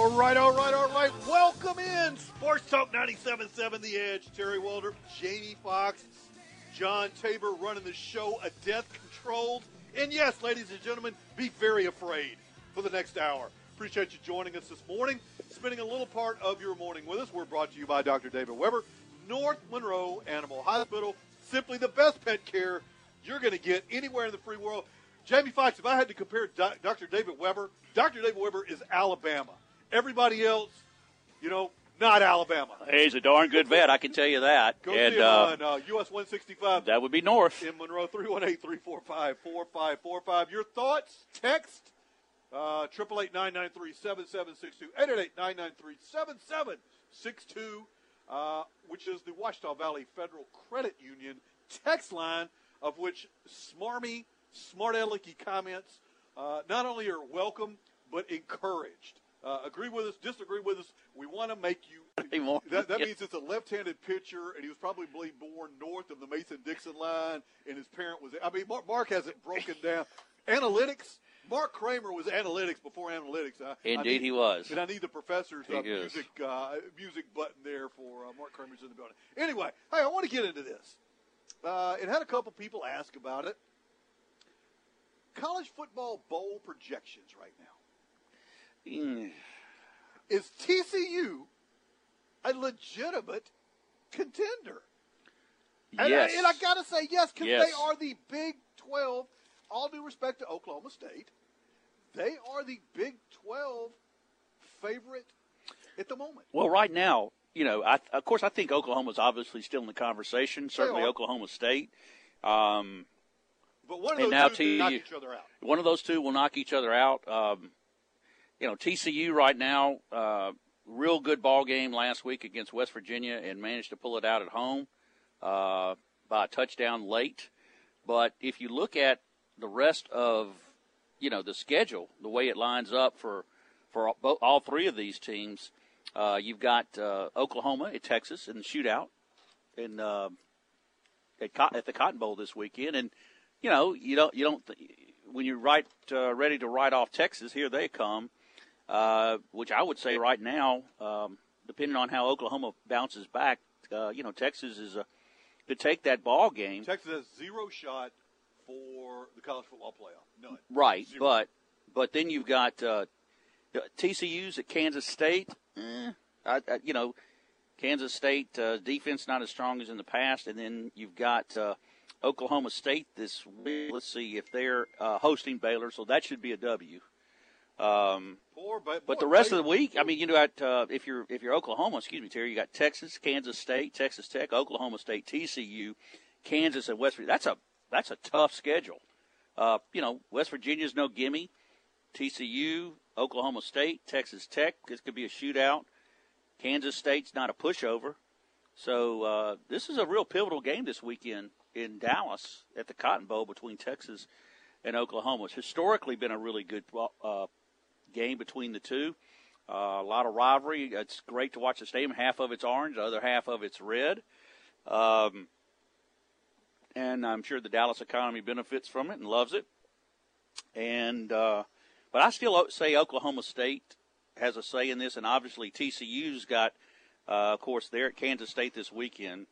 All right, all right, all right. Welcome in. Sports Talk 97.7 The Edge. Terry Waldrop, Jamie Fox, John Tabor running the show, a death controlled. And yes, ladies and gentlemen, be very afraid for the next hour. Appreciate you joining us this morning, spending a little part of your morning with us. We're brought to you by Dr. David Weber, North Monroe Animal Hospital. Simply the best pet care you're going to get anywhere in the free world. Jamie Fox, if I had to compare Dr. David Weber, Dr. David Weber is Alabama. Everybody else, you know, not Alabama. Hey, he's a darn good vet, I can tell you that. Go and, see him uh, on uh, US 165. That would be north. In Monroe, 318-345-4545. Your thoughts, text, uh, 888-993-7762, 888-993-7762, uh, which is the Ouachita Valley Federal Credit Union text line, of which smarmy, smart alecky comments uh, not only are welcome, but encouraged. Uh, agree with us, disagree with us. We want to make you. That, that means it's a left-handed pitcher, and he was probably born north of the Mason-Dixon line, and his parent was. I mean, Mark, Mark has it broken down. Analytics. Mark Kramer was analytics before analytics. I, Indeed, I need, he was. And I need the professor's uh, music uh, music button there for uh, Mark Kramer's in the building. Anyway, hey, I want to get into this. Uh, it had a couple people ask about it. College football bowl projections right now. Mm. Is TCU a legitimate contender? And, Yes. I, and I got to say yes because Yes. they are the Big 12. All due respect to Oklahoma State, they are the Big 12 favorite at the moment. Well, right now, you know, I, of course, I think Oklahoma's obviously still in the conversation. Certainly. Oklahoma State. Um, But one of those now two can knock each other out. one of those two will knock each other out. Um, you know, TCU right now, uh, real good ball game last week against West Virginia and managed to pull it out at home uh, by a touchdown late. But if you look at the rest of, you know, the schedule, the way it lines up for for all, three of these teams, uh, you've got uh, Oklahoma at Texas in the shootout, in uh, at, at the Cotton Bowl this weekend, and you know you don't you don't when you're right uh, ready to write off Texas, here they come. Uh, which I would say right now, um, depending on how Oklahoma bounces back, uh, you know Texas is a to take that ball game. Texas has zero shot for the college football playoff. None. Right, Zero. but but then you've got uh, TCU's at Kansas State. Eh, I, I, you know, Kansas State uh, defense not as strong as in the past, and then you've got uh, Oklahoma State this week. Let's see if they're uh, hosting Baylor, so that should be a W. Um, Poor, but, but the rest of the week, I mean, you got uh, if you're if you're Oklahoma, excuse me, Terry, you got Texas, Kansas State, Texas Tech, Oklahoma State, TCU, Kansas, and West Virginia. That's a that's a tough schedule. Uh, you know, West Virginia's no gimme. TCU, Oklahoma State, Texas Tech. This could be a shootout. Kansas State's not a pushover. So uh, this is a real pivotal game this weekend in Dallas at the Cotton Bowl between Texas and Oklahoma. It's historically been a really good uh, game between the two. Uh, a lot of rivalry. It's great to watch the stadium. Half of it's orange, the other half of it's red. Um, and I'm sure the Dallas economy benefits from it and loves it. And uh, but I still say Oklahoma State has a say in this, and obviously TCU's got, uh, of course, they're at Kansas State this weekend.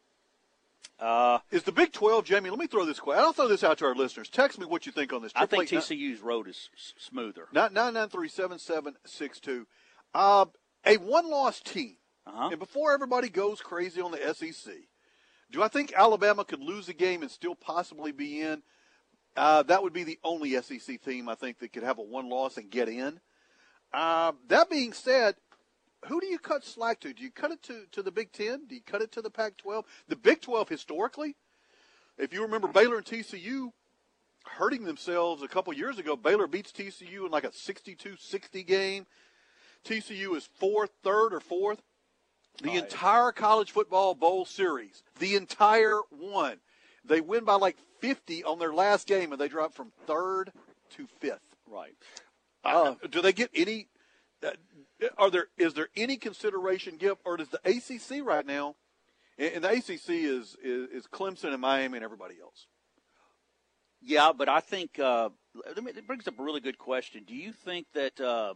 Uh, Is the Big 12, Jamie? Let me throw this question. I'll throw this out to our listeners. Text me what you think on this. I think TCU's road is s- smoother. nine nine nine three seven seven six two. Uh, a one-loss team. Uh-huh. And before everybody goes crazy on the SEC, do I think Alabama could lose a game and still possibly be in? Uh, that would be the only SEC team I think that could have a one loss and get in. Uh, that being said, who do you cut slack to? Do you cut it to, to the Big Ten? Do you cut it to the Pac 12? The Big 12 historically, if you remember Baylor and TCU hurting themselves a couple years ago, Baylor beats TCU in like a 62 60 game. TCU is fourth, third, or fourth. The right. entire college football bowl series, the entire one. They win by like 50 on their last game, and they drop from third to fifth. Right. Uh, do they get any? Uh, are there is there any consideration given, or does the ACC right now? And the ACC is, is is Clemson and Miami and everybody else. Yeah, but I think uh, it brings up a really good question. Do you think that uh,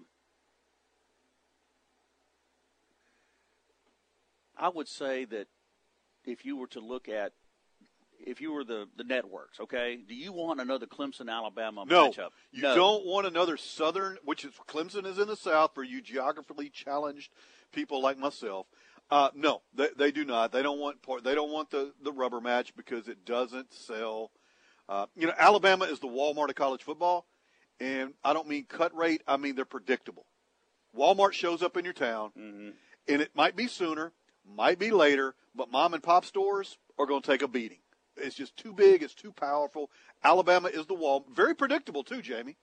I would say that if you were to look at if you were the, the networks, okay, do you want another Clemson Alabama No, matchup? you no. don't want another Southern, which is Clemson is in the South for you geographically challenged people like myself. Uh, no, they, they do not. They don't want part. They don't want the, the rubber match because it doesn't sell. Uh, you know, Alabama is the Walmart of college football, and I don't mean cut rate. I mean they're predictable. Walmart shows up in your town, and it might be sooner, might be later, but mom and pop stores are going to take a beating. It's just too big. It's too powerful. Alabama is the wall. Very predictable too, Jamie.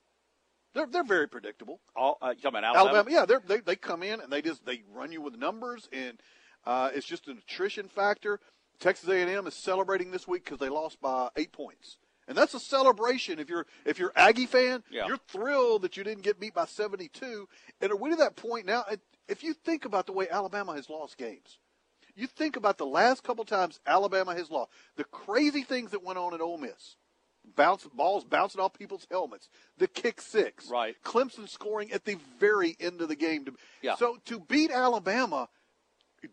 They're they're very predictable. All, uh, you talking about Alabama? Alabama, yeah, they're, they they come in and they just they run you with numbers, and uh, it's just an attrition factor. Texas A&M is celebrating this week because they lost by eight points, and that's a celebration. If you're if you're Aggie fan, Yeah. you're thrilled that you didn't get beat by 72. And are we to that point now? If you think about the way Alabama has lost games, you think about the last couple times Alabama has lost, the crazy things that went on at Ole Miss. Bounce balls bouncing off people's helmets. The kick six. Right. Clemson scoring at the very end of the game. To, Yeah. So to beat Alabama,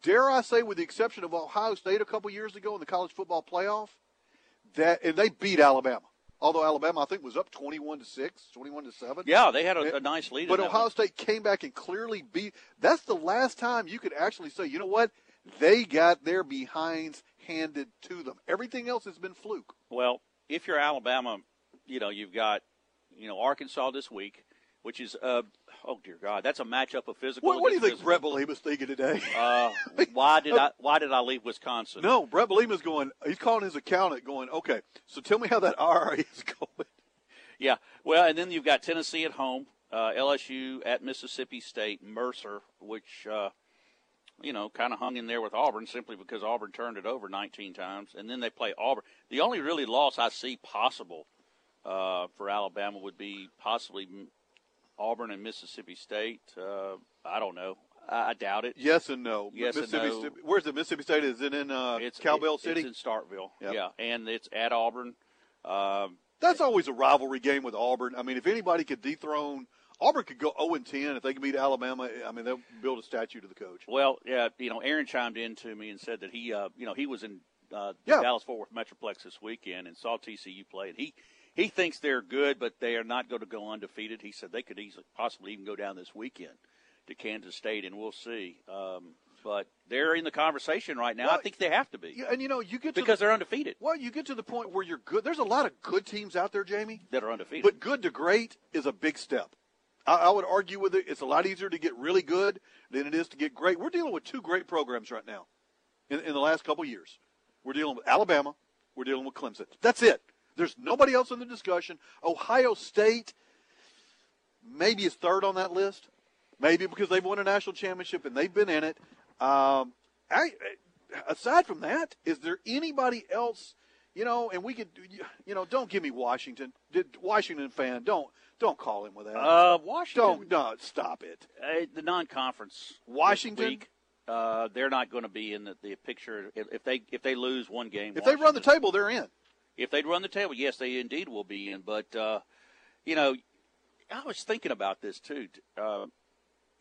dare I say, with the exception of Ohio State a couple years ago in the college football playoff, that and they beat Alabama. Although Alabama, I think, was up twenty-one to six, 21 to seven. Yeah, they had a, eh, a nice lead. But Ohio one. State came back and clearly beat. That's the last time you could actually say, you know what? They got their behinds handed to them. Everything else has been fluke. Well, if you're Alabama, you know you've got you know Arkansas this week, which is uh oh dear God, that's a matchup of physical. What, what do you think against Bret Bielema was thinking today? Uh, why did I why did I leave Wisconsin? no, Bret Bielema's going. He's calling his accountant, going, "Okay, so tell me how that IRA is going." Yeah, well, and then you've got Tennessee at home, uh, LSU at Mississippi State, Mercer, which uh, you know kind of hung in there with Auburn simply because Auburn turned it over 19 times, and then they play Auburn. The only really loss I see possible uh, for Alabama would be possibly Auburn and Mississippi State. Uh, I don't know. I, I doubt it. Yes and no. Yes and no. State- Where's the Mississippi State? Is it in uh, It's Cowbell it- City? It's in Starkville. Yep. Yeah, and it's at Auburn. Um, That's always a rivalry game with Auburn. I mean, if anybody could dethrone Auburn, could go 0 and 10 if they could beat Alabama. I mean, they'll build a statue to the coach. Well, yeah, you know, Aaron chimed in to me and said that he, uh, you know, he was in uh, Yeah. Dallas Fort Worth Metroplex this weekend and saw TCU play, and he he thinks they're good, but they are not going to go undefeated. He said they could easily, possibly even go down this weekend to Kansas State, and we'll see. Um, but they're in the conversation right now. I think they have to be Yeah, and you know, you get to because the, they're undefeated. well, you get to the point where you're good. There's a lot of good teams out there, Jamie. That are undefeated. But good to great is a big step. I, I would argue with it. It's a lot easier to get really good than it is to get great. We're dealing with two great programs right now in, in the last couple years. We're dealing with Alabama. We're dealing with Clemson. That's it. There's nobody else in the discussion. Ohio State maybe is third on that list. Maybe because they've won a national championship and they've been in it. Um, I, aside from that, is there anybody else? You know, and we could, you know, don't give me Washington. Washington fan? Don't don't call him with that. uh, Washington, don't no, stop it. uh, the non-conference Washington? week, uh, they're not going to be in the, the picture if, if they if they lose one game. If they run the table, they're in. If they'd run the table, yes, they indeed will be in. But uh, you know, I was thinking about this too. Uh,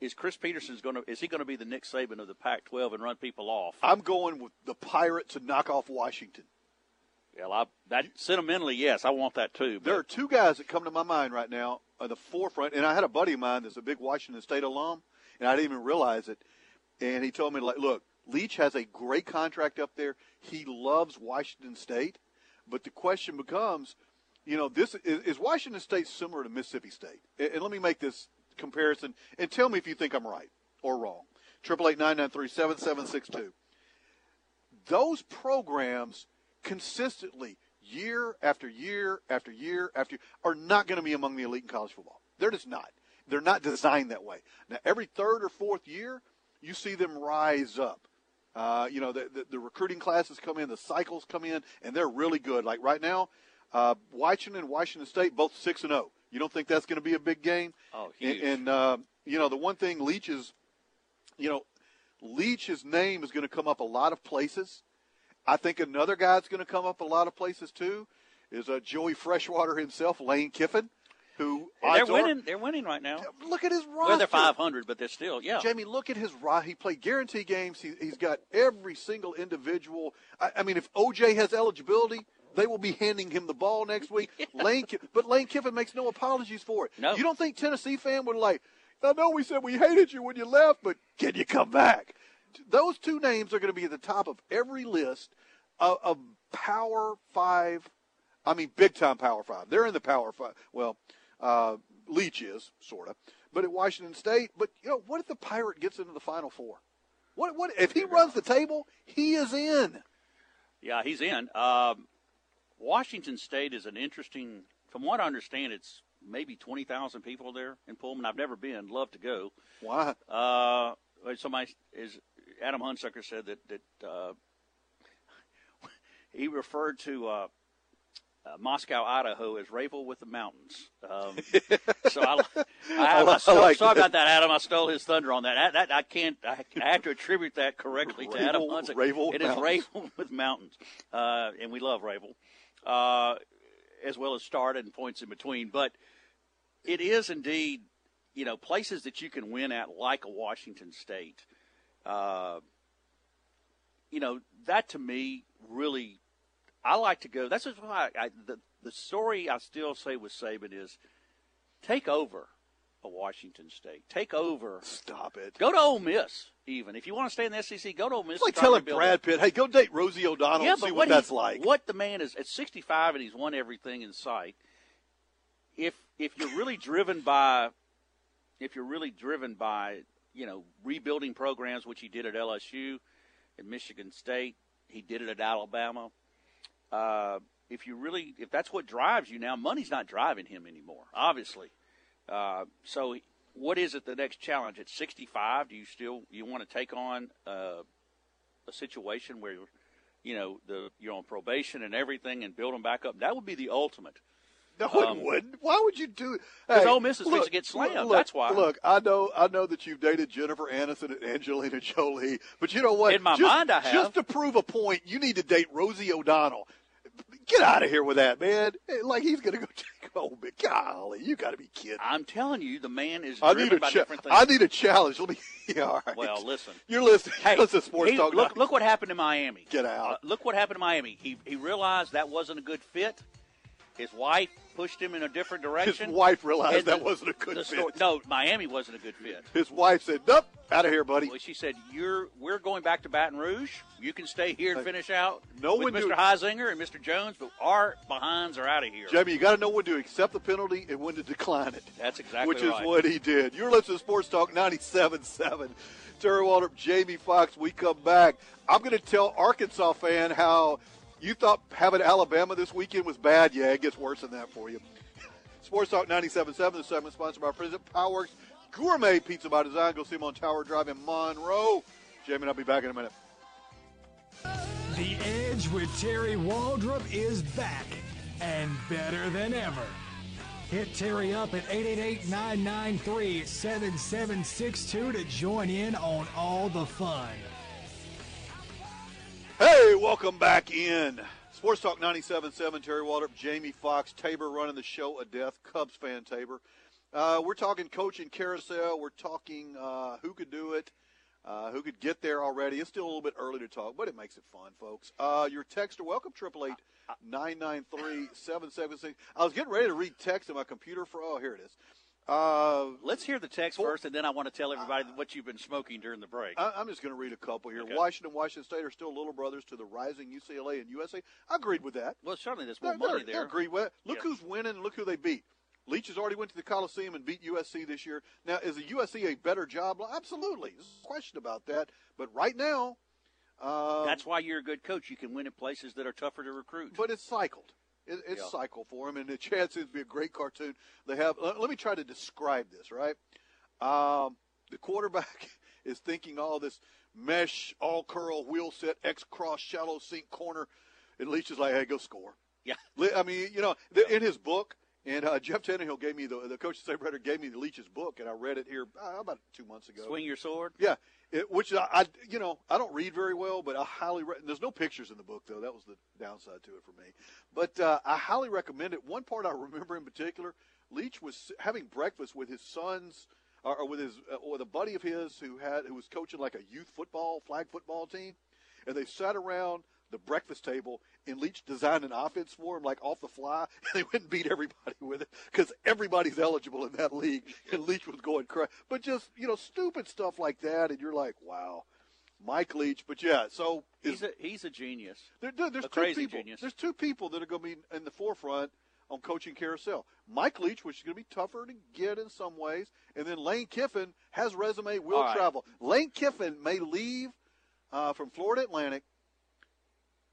is Chris Petersen's going to is he going to be the Nick Saban of the Pac-12 and run people off? I'm going with the Pirate to knock off Washington. Well, I, that sentimentally, yes, I want that too. There are two guys that come to my mind right now at the forefront, and I had a buddy of mine that's a big Washington State alum, and I didn't even realize it. And he told me, like, look, Leach has a great contract up there. He loves Washington State, but the question becomes, you know, this is, is Washington State similar to Mississippi State? And, and let me make this comparison, and tell me if you think I'm right or wrong. Triple eight nine nine three seven seven six two. Those programs consistently, year after year after year after year, are not going to be among the elite in college football. They're just not. They're not designed that way. Now, every third or fourth year, you see them rise up. Uh, you know, the, the, the recruiting classes come in, the cycles come in, and they're really good. Like right now, uh, Washington and Washington State both six and zero. You don't think that's going to be a big game? Oh, huge. And, and uh, you know, the one thing Leach is, you know, Leach's name is going to come up a lot of places. I think another guy that's going to come up a lot of places too is uh, Joey Freshwater himself, Lane Kiffin, who they're odds are- winning. They're winning right now. Look at his roster. Well, they're 500, but they're still yeah. Jamie, look at his ro He played guarantee games. He, he's got every single individual. I, I mean, if OJ has eligibility, they will be handing him the ball next week. Lane, but Lane Kiffin makes no apologies for it. No. You don't think Tennessee fan would like? I know we said we hated you when you left, but can you come back? Those two names are going to be at the top of every list of, of Power Five. I mean, big time Power Five. They're in the Power Five. Well, uh, Leach is sort of, but at Washington State. But you know, what if the Pirate gets into the Final Four? What? What if he runs the table? He is in. Yeah, he's in. Um, Washington State is an interesting. From what I understand, it's maybe twenty thousand people there in Pullman. I've never been. Love to go. Why? Uh, somebody is Adam Hunsucker said that that uh, he referred to uh, uh, Moscow, Idaho, as Rayville with the mountains. Um, so I, I, I, I stole, like sorry that. about that, Adam. I stole his thunder on that. That, that I can't. I, I have to attribute that correctly to Adam Hunsucker. Rayville It is Mountains. Rayville with mountains, uh, and we love Rayville, uh, as well as Start and points in between. But it is indeed, you know, places that you can win at, like a Washington State. Uh, you know, that to me really, I like to go. That's just why I, the the story I still say with Saban is take over a Washington State, take over. Stop it. Go to Ole Miss, even if you want to stay in the SEC. Go to Ole Miss. It's like and try to telling Brad. Pitt, "Hey, go date Rosie O'Donnell Yeah, and see what, what, that's like." What the man is at 65 and he's won everything in sight. If if you're really driven by, if you're really driven by, you know, rebuilding programs, which he did at LSU, at Michigan State, he did it at Alabama. Uh, if you really, if that's what drives you now, money's not driving him anymore, obviously. Uh, so, what is it? The next challenge at 65? Do you still you want to take on uh, a situation where you know the you're on probation and everything and build them back up? That would be the ultimate. No, it Um, wouldn't. Why would you do? 'Cause Hey, Ole Miss is look, to get slammed. look, That's why. Look, I know, I know that you've dated Jennifer Aniston and Angelina Jolie, but you know what? In my just, mind, I have. Just to prove a point, you need to date Rosie O'Donnell. Get out of here with that, man. Like he's gonna go take home. But golly, you got to be kidding. I'm telling you, the man is I need a by cha- different things. I need a challenge. Let me. Yeah, all right. well, listen. you're listening. Hey, listen, sports he- talk. look, Now. look what happened in Miami. Get out. Uh, look what happened in Miami. He he realized that wasn't a good fit. His wife pushed him in a different direction. His wife realized And that the- wasn't a good the fit. story- no, Miami wasn't a good fit. His wife said, "Nope, out of here, buddy." Well, she said, "You're we're going back to Baton Rouge. You can stay here and finish out No with Mr. Huizenga and Mr. Jones, but our behinds are out of here." Jamie, you got to know when to accept the penalty and when to decline it. That's exactly Which is what he did. You're listening to Sports Talk 97.7. Terry Waldrop, Jamie Fox. We come back. I'm going to tell Arkansas fan how you thought having Alabama this weekend was bad. Yeah, it gets worse than that for you. Sports Talk 97.7. The segment sponsored by President Powerworks Gourmet Pizza by Design. Go see them on Tower Drive in Monroe. Jamie and I'll be back in a minute. The Edge with Terry Waldrop is back and better than ever. Hit Terry up at 888-993-7762 to join in on all the fun. Hey, welcome back in. Sports Talk 97.7, Terry Waldrop, Jamie Fox, Tabor running the show of death, Cubs fan Tabor. Uh, we're talking coaching carousel. We're talking uh, who could do it, uh, who could get there already. It's still a little bit early to talk, but it makes it fun, folks. Uh, your texter, welcome, 888-993-776. I was getting ready to read text on my computer for, oh, here it is. Uh, Let's hear the text first, and then I want to tell everybody what you've been smoking during the break. I- I'm just going to read a couple here. Okay. Washington, Washington State are still little brothers to the rising UCLA and USA. I agreed with that. well, certainly there's more They're, money they're, there. they're agreed with it. Look Yeah. who's winning look who they beat. Leach has already went to the Coliseum and beat USC this year. Now, is the USC a better job? Absolutely. There's no question about that. But right now, um, That's why you're a good coach. You can win at places that are tougher to recruit. but it's cycled. It, it's Yeah. cycle for him, and the chance to be a great cartoon. They have. Let, let me try to describe this. Right, um, the quarterback is thinking all this. mesh, all curl, wheel set, X cross, shallow sink corner. And Leach is like, hey, go score. Yeah. I mean, you know, the, in his book, and uh, Jeff Tannehill gave me the the coach of Writer gave me the Leach's book, and I read it here uh, about two months ago. Swing your sword. Yeah, it, which I, I, you know, I don't read very well, but I highly. Re- there's no pictures in the book though. That was the downside to it for me. But uh, I highly recommend it. One part I remember in particular, Leach was having breakfast with his sons. Or with his, uh, with a buddy of his who had who was coaching like a youth football flag football team, and they sat around the breakfast table, and Leach designed an offense for him, like off the fly, and they went and beat everybody with it because everybody's eligible in that league, and Leach was going crazy. But just you know, stupid stuff like that, and you're like, wow, Mike Leach. But yeah, so he's a he's a genius. There, there, there's a two crazy people. Genius. There's two people that are going to be in the forefront on coaching carousel. Mike Leach, which is going to be tougher to get in some ways, and then Lane Kiffin has resume, will right. travel. Lane Kiffin may leave uh, from Florida Atlantic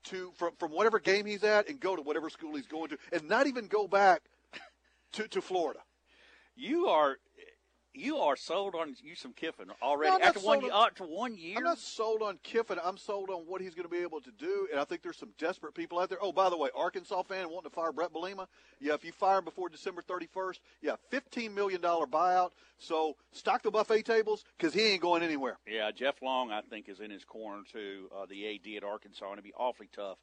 to from from whatever game he's at and go to whatever school he's going to, and not even go back to to Florida. You are you are sold on you some Kiffin already No, after one on- after one year. I'm not sold on Kiffin. I'm sold on what he's going to be able to do, and I think there's some desperate people out there. Oh, by the way, Arkansas fan wanting to fire Bret Bielema. Yeah, if you fire him before December 31st, yeah, 15 million dollar buyout. So stock the buffet tables because he ain't going anywhere. Yeah, Jeff Long, I think, is in his corner too. Uh, the AD at Arkansas, and it'd be awfully tough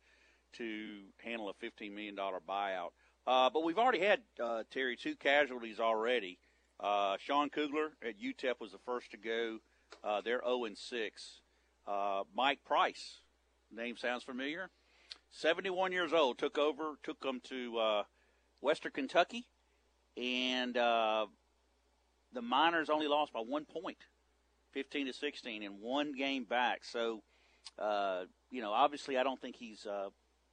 to handle a fifteen million dollar buyout. Uh, but we've already had uh, Terry two casualties already. Uh, Sean Kugler at UTEP was the first to go. Uh, they're zero and six. Uh, Mike Price, name sounds familiar. Seventy-one years old, took over, took them to uh, Western Kentucky, and uh, the Miners only lost by one point. 15 to 16 in one game back. So, uh, you know, obviously, I don't think he's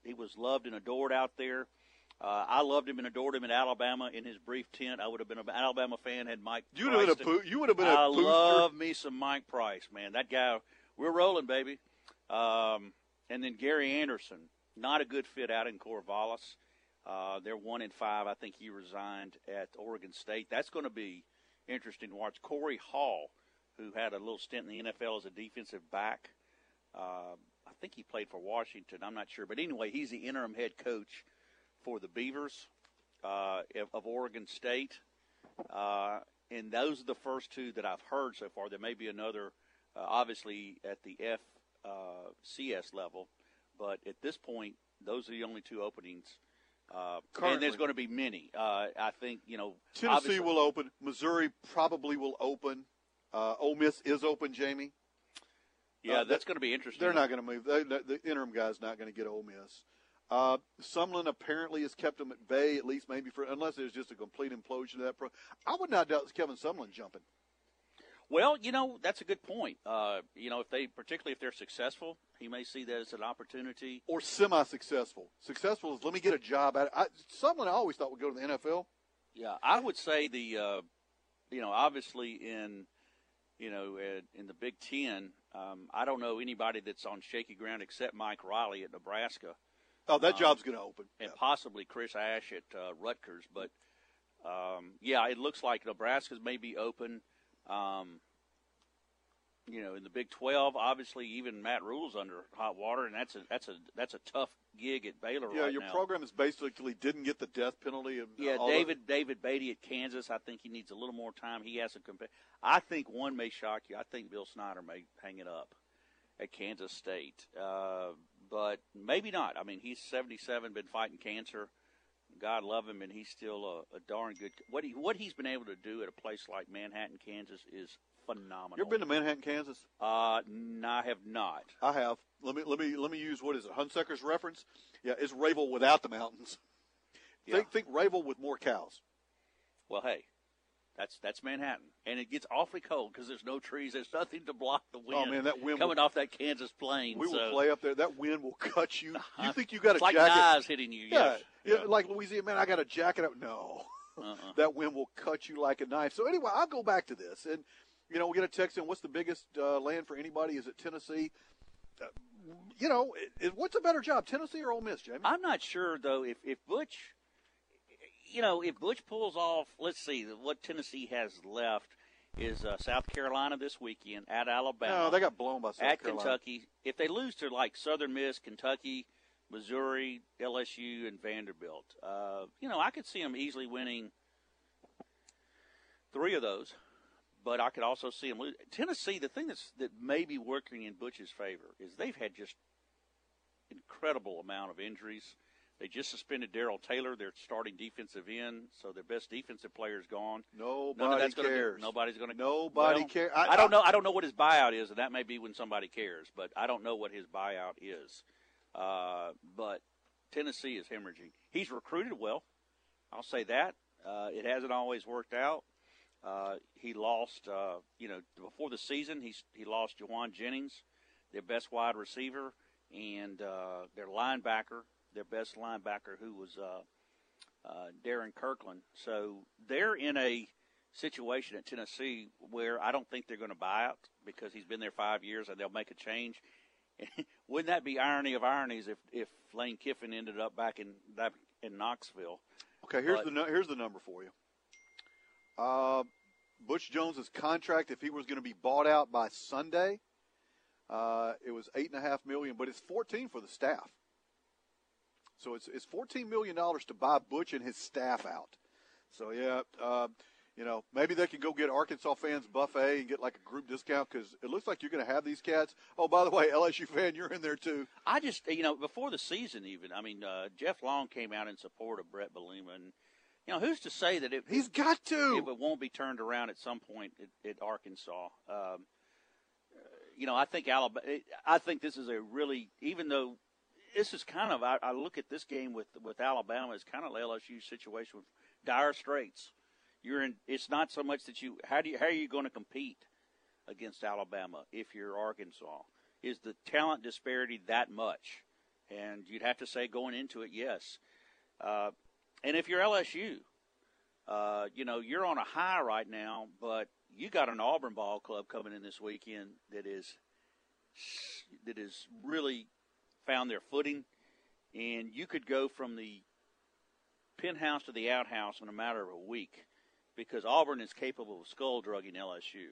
he was loved and adored out there. Uh, I loved him and adored him in Alabama in his brief stint. I would have been an Alabama fan had Mike. You would have been a poo- you would have been a I love me some Mike Price, man. That guy, we're rolling, baby. Um, and then Gary Anderson, not a good fit out in Corvallis. Uh, they're one in five. I think he resigned at Oregon State. That's going to be interesting to watch. Cory Hall, who had a little stint in the NFL as a defensive back. Uh, I think he played for Washington. I'm not sure, but anyway, he's the interim head coach for the Beavers uh, of, Oregon State. Uh, and those are the first two that I've heard so far. There may be another, uh, obviously, at the FCS level, but at this point, those are the only two openings. Uh, and there's going to be many. Uh, I think you know. Tennessee will open. Missouri probably will open. Uh, Ole Miss is open. Jamie. Yeah, uh, that's going to be interesting. They're not going to move. They, the, the interim guy's not going to get Ole Miss. Uh, Sumlin apparently has kept them at bay, at least maybe for unless there's just a complete implosion of that. Pro- I would not doubt it's Kevin Sumlin jumping. Well, you know that's a good point. Uh, you know, if they, particularly if they're successful, he may see that as an opportunity. or semi-successful. Successful is let me get a job at it. I, someone I always thought would go to the NFL. Yeah, I would say the, uh, you know, obviously in, you know, in, in the Big Ten, um, I don't know anybody that's on shaky ground except Mike Riley at Nebraska Oh, that Um, job's going to open. and Yeah. possibly Chris Ash at uh, Rutgers. But um, yeah, it looks like Nebraska's may be open. Um, you know, in the Big Twelve, obviously even Matt Rhule's under hot water, and that's a that's a that's a tough gig at Baylor Yeah, right your now. program is basically didn't get the death penalty. And Yeah, all the- David David Beaty at Kansas. I think he needs a little more time. He has to compare. I think one may shock you. I think Bill Snyder may hang it up at Kansas State, uh, but maybe not. I mean, he's seventy seven, been fighting cancer. God love him, and he's still a, a darn good. What he what he's been able to do at a place like Manhattan, Kansas, is phenomenal. you ever been to Manhattan, Kansas? Uh, no, I have not. I have. Let me let me let me use what is it? Hunsucker's reference. Yeah, it's Rayville without the mountains. Yeah. Think think Rayville with more cows. Well, hey, that's that's Manhattan, and it gets awfully cold because there's no trees. There's nothing to block the wind. Oh man, that wind coming will, off that Kansas plain. we so will play up there. That wind will cut you. You think you got it's a like jacket? Like knives hitting you. Yeah, yes. yeah, like Louisiana. Man, I got a jacket. Up. No, Uh-uh. that wind will cut you like a knife. So anyway, I'll go back to this, and you know, we get a text in. What's the biggest uh, land for anybody? Is it Tennessee? Uh, you know, it, it, what's a better job, Tennessee or Ole Miss, Jamie? I'm not sure though if if Butch, you know, if Butch pulls off, let's see what Tennessee has left. is uh, South Carolina this weekend at Alabama. No, they got blown by South at Carolina. Kentucky. If they lose to like Southern Miss, Kentucky, Missouri, LSU, and Vanderbilt, uh, you know, I could see them easily winning three of those. But I could also see them lose. Tennessee, the thing that's that may be working in Butch's favor is they've had just incredible amount of injuries. They just suspended Darrell Taylor, their starting defensive end, so their best defensive player is gone. Nobody of gonna cares. nobody's going to. Nobody well, cares. I, don't know. I don't know what his buyout is, and that may be when somebody cares. But I don't know what his buyout is. Uh, but Tennessee is hemorrhaging. He's recruited well. I'll say that. Uh, it hasn't always worked out. Uh, he lost, uh, you know, before the season, he's, he lost Jauan Jennings, their best wide receiver, and uh, their linebacker, their best linebacker, who was uh, uh, Darrin Kirkland. So they're in a situation at Tennessee where I don't think they're going to buy out because he's been there five years and they'll make a change. Wouldn't that be irony of ironies if, if Lane Kiffin ended up back in back in Knoxville? Okay, here's But- the here's the number for you. Uh, Butch Jones's contract, if he was going to be bought out by Sunday, uh, it was eight and a half million, but it's fourteen for the staff. So it's it's fourteen million dollars to buy Butch and his staff out. So yeah, uh, you know maybe they can go get Arkansas fans buffet and get like a group discount because it looks like you're going to have these cats. Oh, by the way, LSU fan, you're in there too. I just, you know, before the season, even, I mean, uh, Jeff Long came out in support of Bret Bielema, and you know, who's to say that it, He's got to. if it won't be turned around at some point at, at Arkansas? Um, uh, you know, I think Alabama. I think this is a really, even though this is kind of, I, I look at this game with with Alabama as kind of the LSU situation with dire straits. You're in. It's not so much that you. How do you? How are you going to compete against Alabama if you're Arkansas? Is the talent disparity that much? And you'd have to say going into it, yes. Uh, and if you're LSU, uh, you know you're on a high right now, but you got an Auburn ball club coming in this weekend that is that is really found their footing, and you could go from the penthouse to the outhouse in a matter of a week because Auburn is capable of skull drugging LSU,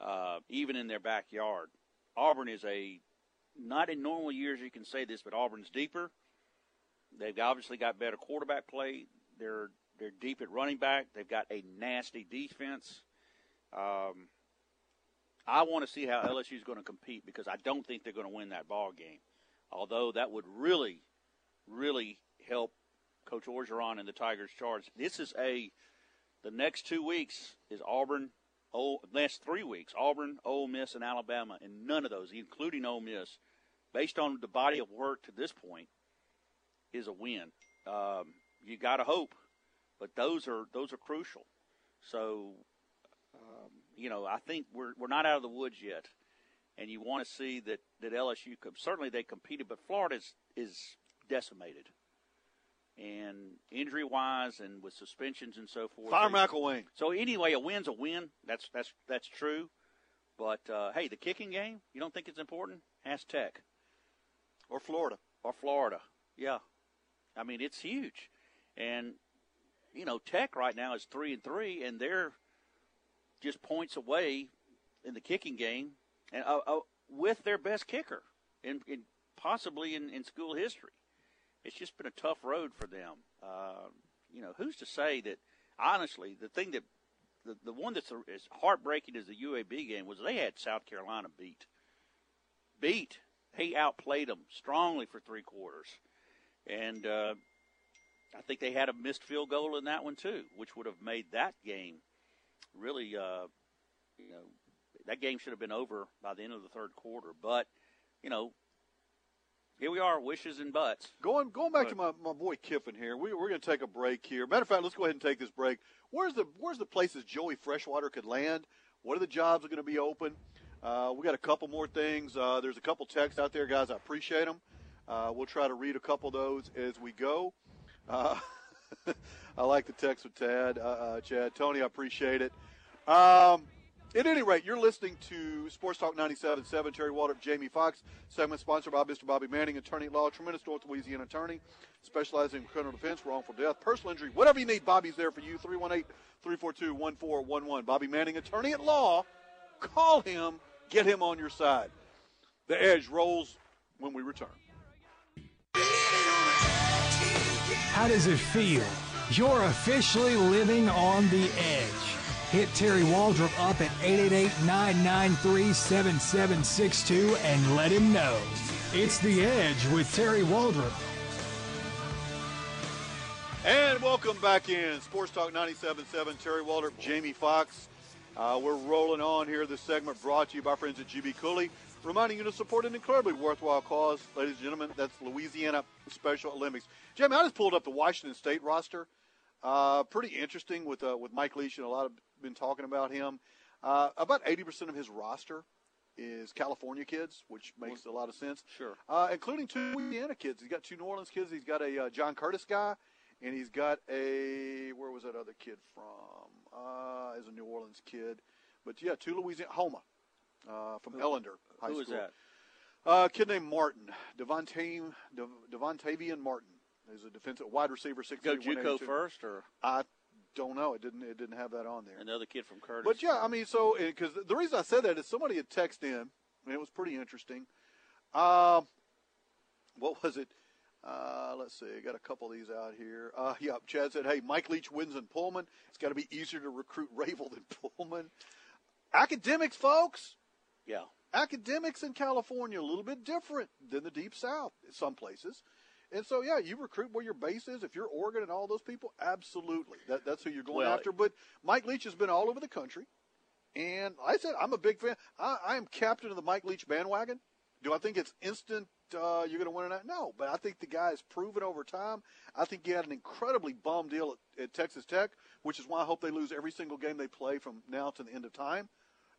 uh, even in their backyard. Auburn is a not in normal years you can say this, but Auburn's deeper. They've obviously got better quarterback play. They're they're deep at running back. They've got a nasty defense. Um, I want to see how LSU is going to compete because I don't think they're going to win that ball game. Although that would really, really help Coach Orgeron and the Tigers charge. This is a the next two weeks is Auburn. Oh, last three weeks Auburn, Ole Miss, and Alabama, and none of those, including Ole Miss, based on the body of work to this point, is a win. Um, you got to hope, but those are those are crucial. So, um, you know, I think we're we're not out of the woods yet, and you want to see that that LSU com- certainly they competed, but Florida is, is decimated, and injury wise, and with suspensions and so forth. Fire McElwain. so anyway, a win's a win. That's that's that's true. But uh, hey, the kicking game, you don't think it's important? Ask Tech Or Florida. or Florida. Yeah, I mean it's huge, and you know Tech right now is three and three, and they're just points away in the kicking game, and uh, uh, with their best kicker, in, in possibly in, in school history. It's just been a tough road for them. Uh, you know, who's to say that? Honestly, the thing that the, the one that's as heartbreaking as the UAB game was they had South Carolina beat. Beat. He outplayed them strongly for three quarters. And uh, I think they had a missed field goal in that one, too, which would have made that game really, uh, you know, that game should have been over by the end of the third quarter. But, you know, here we are, wishes and buts. Going going back Go to my, my boy Kiffin here. We, we're going to take a break here. Matter of fact, let's go ahead and take this break. Where's the Where's the places Joey Freshwater could land? What are the jobs that are going to be open? Uh, we got a couple more things. Uh, there's a couple texts out there, guys. I appreciate them. Uh, we'll try to read a couple of those as we go. Uh, I like the text with Tad, uh, uh, Chad, Tony. I appreciate it. Um, At any rate, you're listening to Sports Talk 97.7. Terry Waldrop, Jamie Fox. Segment sponsored by Mr. Bobby Manning, attorney at law, tremendous North Louisiana attorney, specializing in criminal defense, wrongful death, personal injury, whatever you need. Bobby's there for you. 318-342-1411. Bobby Manning, attorney at law. Call him. Get him on your side. The Edge rolls when we return. How does it feel? You're officially living on the edge. Hit Terry Waldrop up at 888-993-7762 and let him know. It's The Edge with Terry Waldrop. And welcome back in Sports Talk 97.7. Terry Waldrop, Jamie Fox. Uh, we're rolling on here. This segment brought to you by friends at GB Cooley, reminding you to support an incredibly worthwhile cause. Ladies and gentlemen, that's Louisiana Special Olympics. Jamie, I just pulled up the Washington State roster. Uh, pretty interesting with uh, with Mike Leach and a lot of been talking about him. Uh, about 80% of his roster is California kids, which makes a lot of sense. Sure. Uh, including two Louisiana kids. He's got two New Orleans kids. He's got a uh, John Curtis guy, and he's got a where was that other kid from? Uh, as a New Orleans kid, but yeah, two Louisiana Houma uh, from Ellender High Who School. is that? Uh, a kid named Martin, Devontae, Dev, Devontavian Martin. He's a defensive wide receiver, six Go JUCO first, or I don't know. It didn't. It didn't have that on there. another kid from Curtis? But yeah, I mean, so because the reason I said that is somebody had texted in, and it was pretty interesting. Um, what was it? Uh, let's see. I got a couple of these out here. Uh, yeah, Chad said, "Hey, Mike Leach wins in Pullman. It's got to be easier to recruit Rayville than Pullman." Academics, folks. yeah. Academics in California a little bit different than the Deep South in some places. And so, yeah, you recruit where your base is. If you're Oregon and all those people, absolutely, that, that's who you're going Well, after. But Mike Leach has been all over the country, and I said I'm a big fan. I, I am captain of the Mike Leach bandwagon. Do I think it's instant? Uh, you're going to win not? No, but I think the guy has proven over time. I think he had an incredibly bum deal at, at Texas Tech, which is why I hope they lose every single game they play from now to the end of time.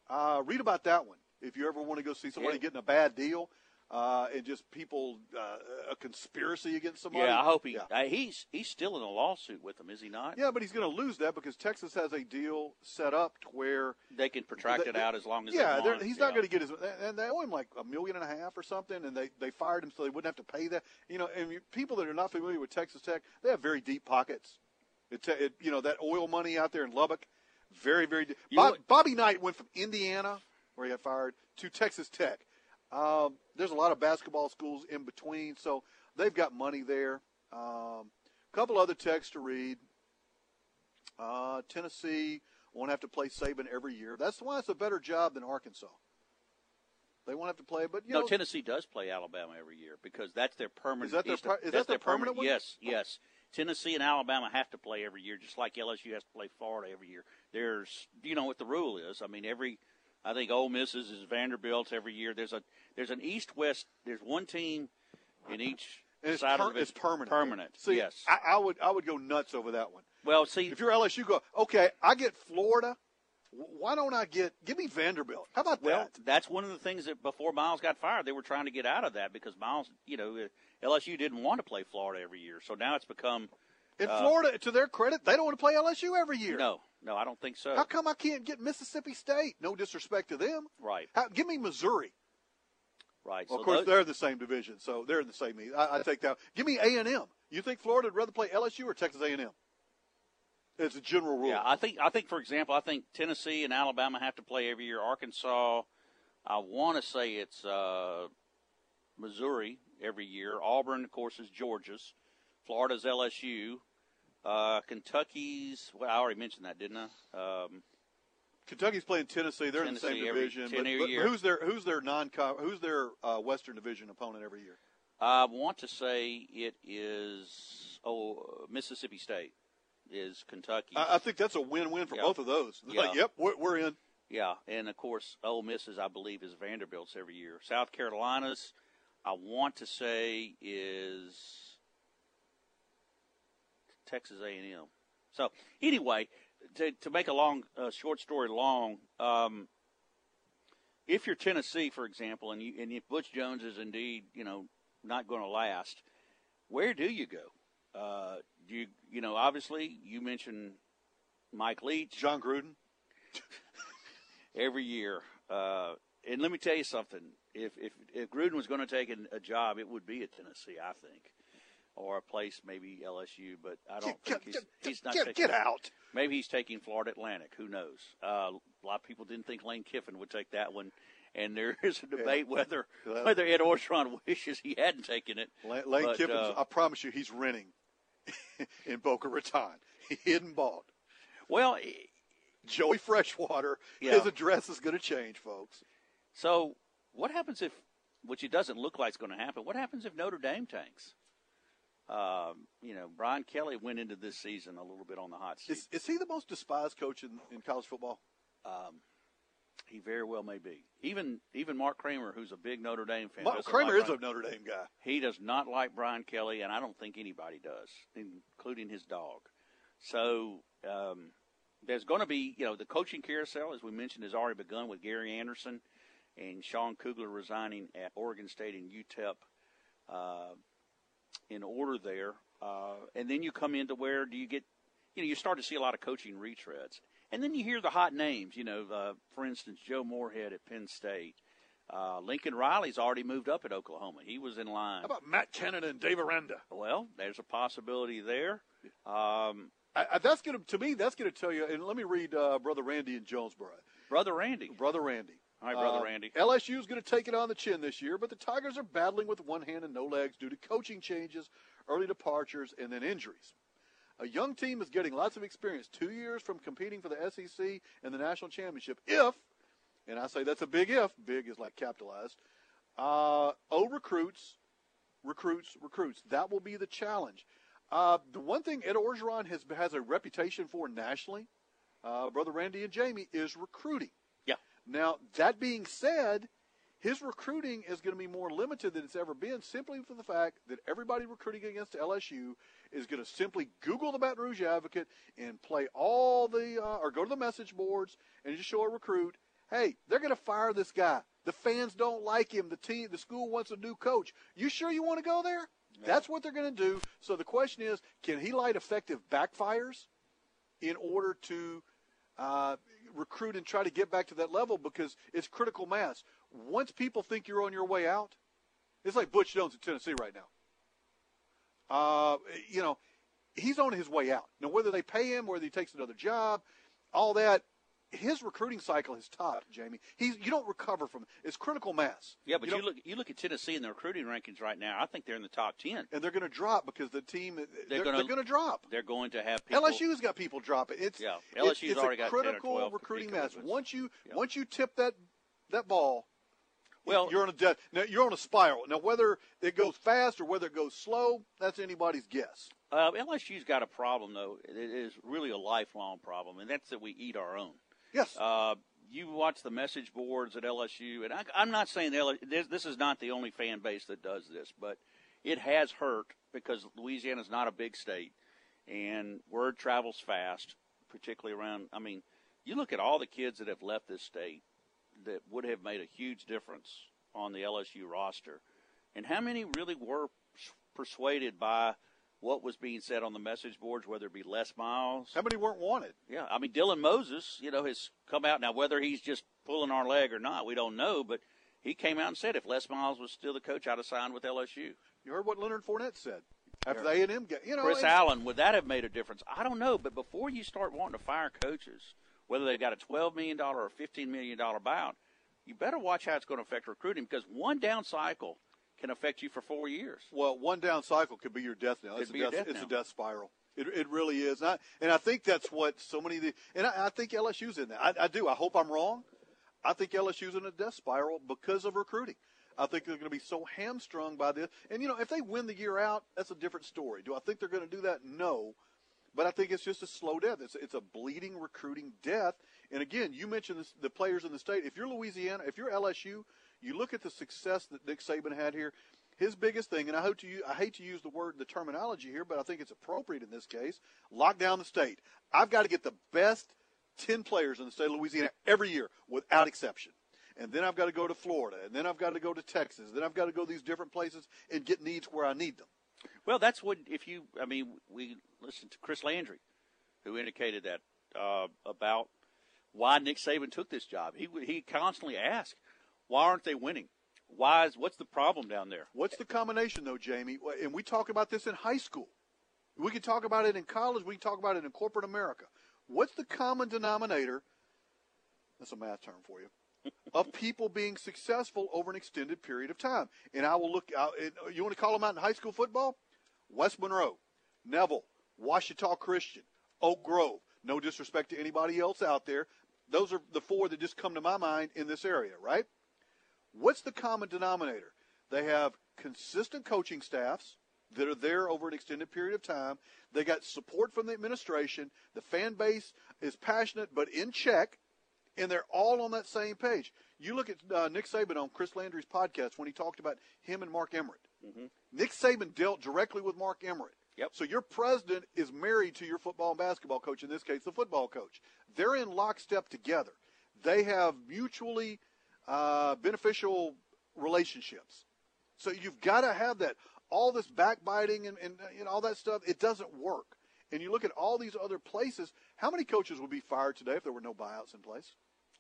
Uh, read about that one if you ever want to go see somebody Yeah. getting a bad deal uh, and just people uh, a conspiracy against somebody. Yeah, I hope he. Yeah. Uh, he's he's still in a lawsuit with them, is he not? Yeah, but he's going to lose that because Texas has a deal set up to where They can protract They- it out as long as yeah, they want. he's not going to get his, and they owe him like a million and a half or something, and they they fired him so they wouldn't have to pay that. You know, and people that are not familiar with Texas Tech, they have very deep pockets. It, it you know that oil money out there in Lubbock, very very. Deep. You know Bob, Bobby Knight went from Indiana, where he got fired, to Texas Tech. Um, there's a lot of basketball schools in between, so they've got money there. Um, a couple other texts to read. Uh, Tennessee won't have to play Saban every year. That's why it's a better job than Arkansas. They won't have to play, but you no, know, Tennessee does play Alabama every year because that's their permanent. Is that their per- is that their permanent one? Yes, yes. Tennessee and Alabama have to play every year, just like LSU has to play Florida every year. There's, you know what the rule is. I mean, every, I think Ole Miss's is Vanderbilt's every year. There's a, there's an East-West. There's one team in each and it's, side per- of the it's permanent. Permanent. See, yes. I, I would I would go nuts over that one. well, see, If you're LSU, go okay. I get Florida. Why don't I get? Give me Vanderbilt. How about Well, that? that's one of the things that before Miles got fired, they were trying to get out of that because Miles, you know, uh, LSU didn't want to play Florida every year. So now it's become In uh, Florida, to their credit, they don't want to play LSU every year. no, no, I don't think so. How come I can't get Mississippi State? No disrespect to them. Right, How, give me Missouri. right. Well, so of course, those- they're in the same division, so they're in the same. I, I take that. Give me A and M. You think Florida would rather play LSU or Texas A and M? It's a general rule. yeah, I think I think for example, I think Tennessee and Alabama have to play every year. Arkansas, I want to say it's uh, Missouri every year. Auburn, of course, is Georgia's. Florida's LSU. Uh, Kentucky's. Well, I already mentioned that, didn't I? Um, Kentucky's playing Tennessee. They're in the same every- division. But, but year. who's their who's their non who's their uh, Western Division opponent every year? I want to say it is oh Mississippi State is Kentucky. I, I think that's a win-win for Yeah. both of those. It's Like, Yeah. yep, we're, we're in. yeah, and of course Ole Miss's I believe is Vanderbilt's every year. South Carolina's I want to say is Texas A&M. So anyway, to to make a long uh, short story long, um, if you're Tennessee, for example, and you and if Butch Jones is indeed you know not going to last, where do you go? Uh, do you you know obviously you mentioned Mike Leach. Jon Gruden. every year. Uh, and let me tell you something: if if, if Gruden was going to take an, a job, it would be at Tennessee, I think, or a place maybe LSU. But I don't Get, think he's, get, he's not get, taking. get out. Maybe he's taking Florida Atlantic. Who knows? Uh, a lot of people didn't think Lane Kiffin would take that one, and there is a debate whether whether Ed Orgeron wishes he hadn't taken it. Lane, Lane But, Kiffin's, uh, I promise you, he's renting in Boca Raton. He hadn't bought. Well, Joey Freshwater, Yeah. his address is going to change, folks. so what happens if, which it doesn't look like is going to happen? What happens if Notre Dame tanks? Um, you know, Brian Kelly went into this season a little bit on the hot seat. Is, is he the most despised coach in, in college football? Um, he very well may be. Even even Mark Kramer, who's a big Notre Dame fan, Mark Kramer like is a Notre Dame guy. He does not like Brian Kelly, and I don't think anybody does, including his dog. So um, there's going to be, you know, the coaching carousel, as we mentioned, has already begun with Gary Anderson and Sean Kugler resigning at Oregon State and UTEP uh, in order there. Uh, and then you come into where do you get, you know, you start to see a lot of coaching retreads. And then you hear the hot names, you know, uh, for instance, Joe Moorhead at Penn State. Uh, Lincoln Riley's already moved up at Oklahoma. He was in line. How about Matt Canada and Dave Aranda? Well, there's a possibility there. Um, I, I, that's going to, to me, that's going to tell you. And let me read uh, Brother Randy in Jonesboro. Brother Randy. Brother Randy. Right, Brother Uh, Randy. LSU is going to take it on the chin this year, but the Tigers are battling with one hand and no legs due to coaching changes, early departures, and then injuries. A young team is getting lots of experience, two years from competing for the SEC and the national championship. If, and I say that's a big if, big is like capitalized, uh, O recruits, recruits, recruits. That will be the challenge. Uh, the one thing Ed Orgeron has has a reputation for nationally, uh, brother Randy and Jamie, is recruiting. Yeah. Now that being said, his recruiting is going to be more limited than it's ever been, simply for the fact that everybody recruiting against LSU is going to simply Google the Baton Rouge Advocate and play all the uh, or go to the message boards and just show a recruit, hey, they're going to fire this guy. The fans don't like him. The team, the school wants a new coach. You sure you want to go there? That's what they're going to do. So the question is, can he light effective backfires in order to uh, recruit and try to get back to that level? Because it's critical mass. Once people think you're on your way out, it's like Butch Jones in Tennessee right now. Uh, you know, he's on his way out. Now, whether they pay him, whether he takes another job, all that, his recruiting cycle has topped, Jamie. He's you don't recover from it. It's critical mass. Yeah, but you, don't- look you look at Tennessee in the recruiting rankings right now. I think they're in the top ten. and they're going to drop because the team they're, They're going to drop. They're going to have people. LSU's got people dropping. It's Yeah, it's- LSU's it's, already a got 10 or critical 12 recruiting mass. Once you Yeah. once you tip that that ball, Well- you're on a de- now you're on a spiral. Now whether it goes fast or whether it goes slow, that's anybody's guess. Uh, LSU's got a problem though. It is really a lifelong problem, and that's that we eat our own. Yes. Uh, you watch the message boards at LSU, and I, I'm not saying LSU, this, this is not the only fan base that does this, but it has hurt because Louisiana is not a big state, and word travels fast, particularly around. I mean, you look at all the kids that have left this state that would have made a huge difference on the LSU roster, and how many really were persuaded by what was being said on the message boards, whether it be Les Miles, How many weren't wanted? yeah, I mean Dylan Moses, you know, has come out now. Whether he's just pulling our leg or not, we don't know. But he came out and said if Les Miles was still the coach, I'd have signed with LSU. You heard what Leonard Fournette said after the A and M game. You know, Chris Allen, would that have made a difference? I don't know. But before you start wanting to fire coaches, whether they've got a twelve million dollar or fifteen million dollar buyout, you better watch how it's going to affect recruiting because one down cycle can affect you for four years. Well, one down cycle could be your death now. It's, a death, death it's a death spiral. It, it really is. And I, and I think that's what so many of the, and I, I think LSU's in that. I, I do. I hope I'm wrong. I think LSU's in a death spiral because of recruiting. I think they're going to be so hamstrung by this. And, you know, if they win the year out, that's a different story. Do I think they're going to do that? No. But I think it's just a slow death. It's, it's a bleeding recruiting death. And again, you mentioned this, the players in the state. If you're Louisiana, if you're LSU, you look at the success that Nick Saban had here. His biggest thing, and I hope to I hate to use the word, the terminology here, but I think it's appropriate in this case. Lock down the state. I've got to get the best ten players in the state of Louisiana every year, without exception. And then I've got to go to Florida, and then I've got to go to Texas, then I've got to go to these different places and get needs where I need them. Well, that's what if you. I mean, we listened to Chris Landry, who indicated that uh, about why Nick Saban took this job. He he constantly asked, "Why aren't they winning? Why is what's the problem down there?" What's the combination though, Jamie? And we talk about this in high school. We can talk about it in college. We can talk about it in corporate America. What's the common denominator? That's a math term for you. of people being successful over an extended period of time. And I will look out. Uh, you want to call them out in high school football? West Monroe, Neville, Ouachita Christian, Oak Grove. No disrespect to anybody else out there. Those are the four that just come to my mind in this area, right? What's the common denominator? They have consistent coaching staffs that are there over an extended period of time. They got support from the administration. The fan base is passionate but in check, and they're all on that same page. You look at uh, Nick Saban on Chris Landry's podcast when he talked about him and Mark Emmert. Mm-hmm. Nick Saban dealt directly with Mark Emmert. Yep. So your president is married to your football and basketball coach, in this case, the football coach. They're in lockstep together. They have mutually uh, beneficial relationships. So you've got to have that. All this backbiting and, and, and all that stuff, it doesn't work. And you look at all these other places, how many coaches would be fired today if there were no buyouts in place?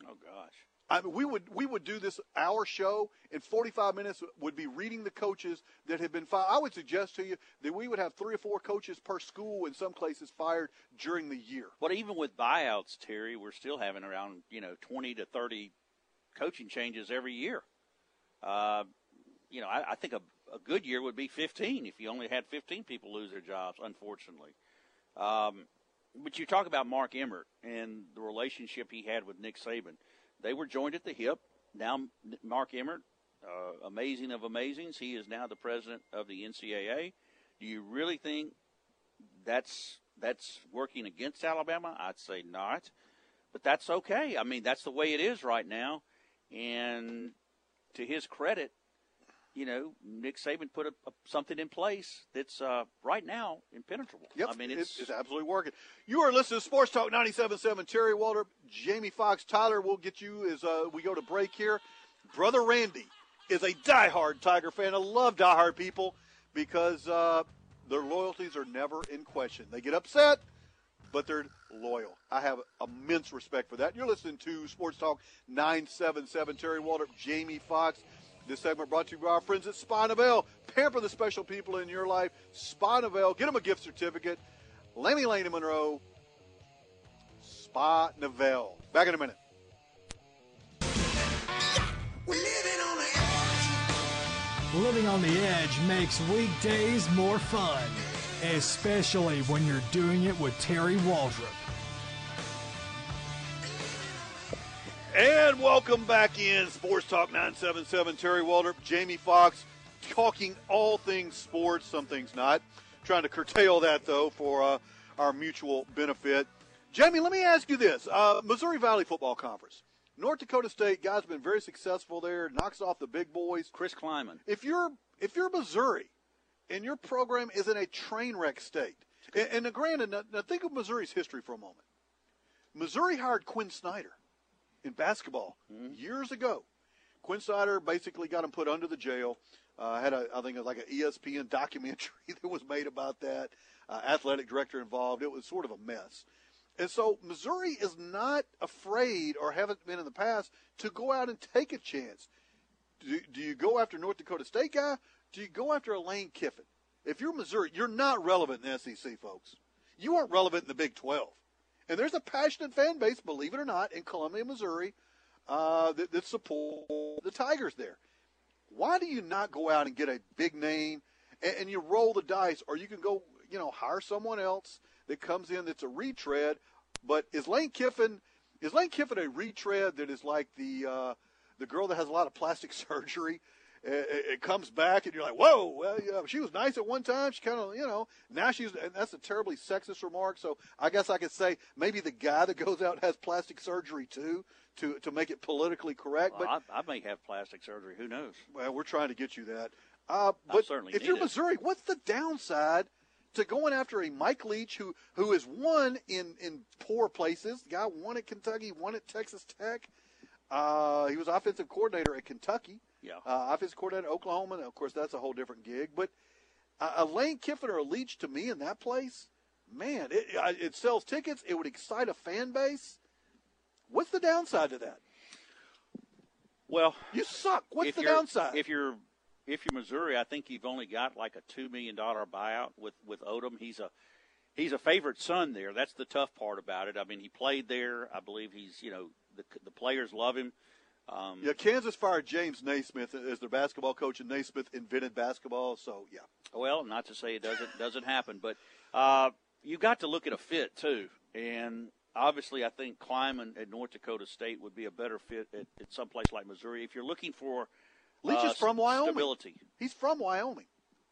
Oh gosh. I mean, we would we would do this hour show in 45 minutes would be reading the coaches that have been fired. I would suggest to you that we would have three or four coaches per school in some places fired during the year. But even with buyouts, Terry, we're still having around you know 20 to 30 coaching changes every year. Uh, you know, I, I think a, a good year would be 15 if you only had 15 people lose their jobs. Unfortunately. Um, but you talk about Mark Emmert and the relationship he had with Nick Saban. They were joined at the hip. Now, Mark Emmert, uh, amazing of amazings, he is now the president of the NCAA. Do you really think that's that's working against Alabama? I'd say not, but that's okay. I mean, that's the way it is right now. And to his credit, you know, Nick Saban put a, a, something in place that's uh, right now impenetrable. Yep, I mean, it's, it's, absolutely working. You are listening to Sports Talk 97.7. Terry Waldrop, Jamie Fox, Tyler We'll get you as uh, we go to break here. Brother Randy is a diehard Tiger fan. I love diehard people because uh, their loyalties are never in question. They get upset, but they're loyal. I have immense respect for that. You're listening to Sports Talk 977. Terry Waldrop, Jamie Fox. This segment brought to you by our friends at Spa Novell. Pamper the special people in your life. Spa Novell. Get them a gift certificate. Laney Lane in Monroe. Spa Novell. Back in a minute. Living on the edge makes weekdays more fun, especially when you're doing it with Terry Waldrop. And welcome back in Sports Talk 977. Terry Waldrop, Jamie Fox, talking all things sports, some things not. Trying to curtail that, though, for uh, our mutual benefit. Jamie, let me ask you this uh, Missouri Valley Football Conference. North Dakota State guys have been very successful there, knocks off the big boys. Chris Klieman. If you're if you're Missouri and your program is in a train wreck state, and, and granted, now, now think of Missouri's history for a moment. Missouri hired Quin Snyder in basketball mm-hmm. years ago. Quin Snyder basically got him put under the jail. Uh, had a, I think, like an ESPN documentary that was made about that. Uh, athletic director involved. It was sort of a mess. And so Missouri is not afraid, or haven't been in the past, to go out and take a chance. Do, do you go after North Dakota State guy? Do you go after a Lane Kiffin? If you're Missouri, you're not relevant in the SEC, folks. You aren't relevant in the Big 12. And there's a passionate fan base, believe it or not, in Columbia, Missouri, uh, that, that support the Tigers there. Why do you not go out and get a big name and, and you roll the dice, or you can go, you know, hire someone else that comes in that's a retread? But is Lane Kiffin is Lane Kiffin a retread that is like the uh, the girl that has a lot of plastic surgery it, it, comes back and you're like, whoa, well, yeah, she was nice at one time. She kind of, you know, now she's, and that's a terribly sexist remark. So I guess I could say maybe the guy that goes out has plastic surgery too to, to make it politically correct. Well, but I, I, may have plastic surgery. Who knows? Well, we're trying to get you that. Uh, but if you're it. Missouri, what's the downside to going after a Mike Leach who, who has won in, in poor places? The guy won at Kentucky, won at Texas Tech. Uh, he was offensive coordinator at Kentucky. Yeah. Uh, offensive coordinator at Oklahoma. of course, that's a whole different gig. But uh, a Lane Kiffin or a Leach to me in that place, man, it, it sells tickets. It would excite a fan base. What's the downside to that? Well, You suck. What's the downside? If you're if you're Missouri, I think you've only got like a two million dollar buyout with with Odom. He's a he's a favorite son there. That's the tough part about it. I mean, he played there. I believe he's you know the the players love him. Um, yeah, Kansas fired James Naismith as their basketball coach, and Naismith invented basketball. So yeah, Well, not to say it doesn't doesn't happen, but uh, you got to look at a fit too. And obviously, I think Klieman at North Dakota State would be a better fit at, at some place like Missouri. If you're looking for Leach uh, is from Wyoming. stability, He's from Wyoming.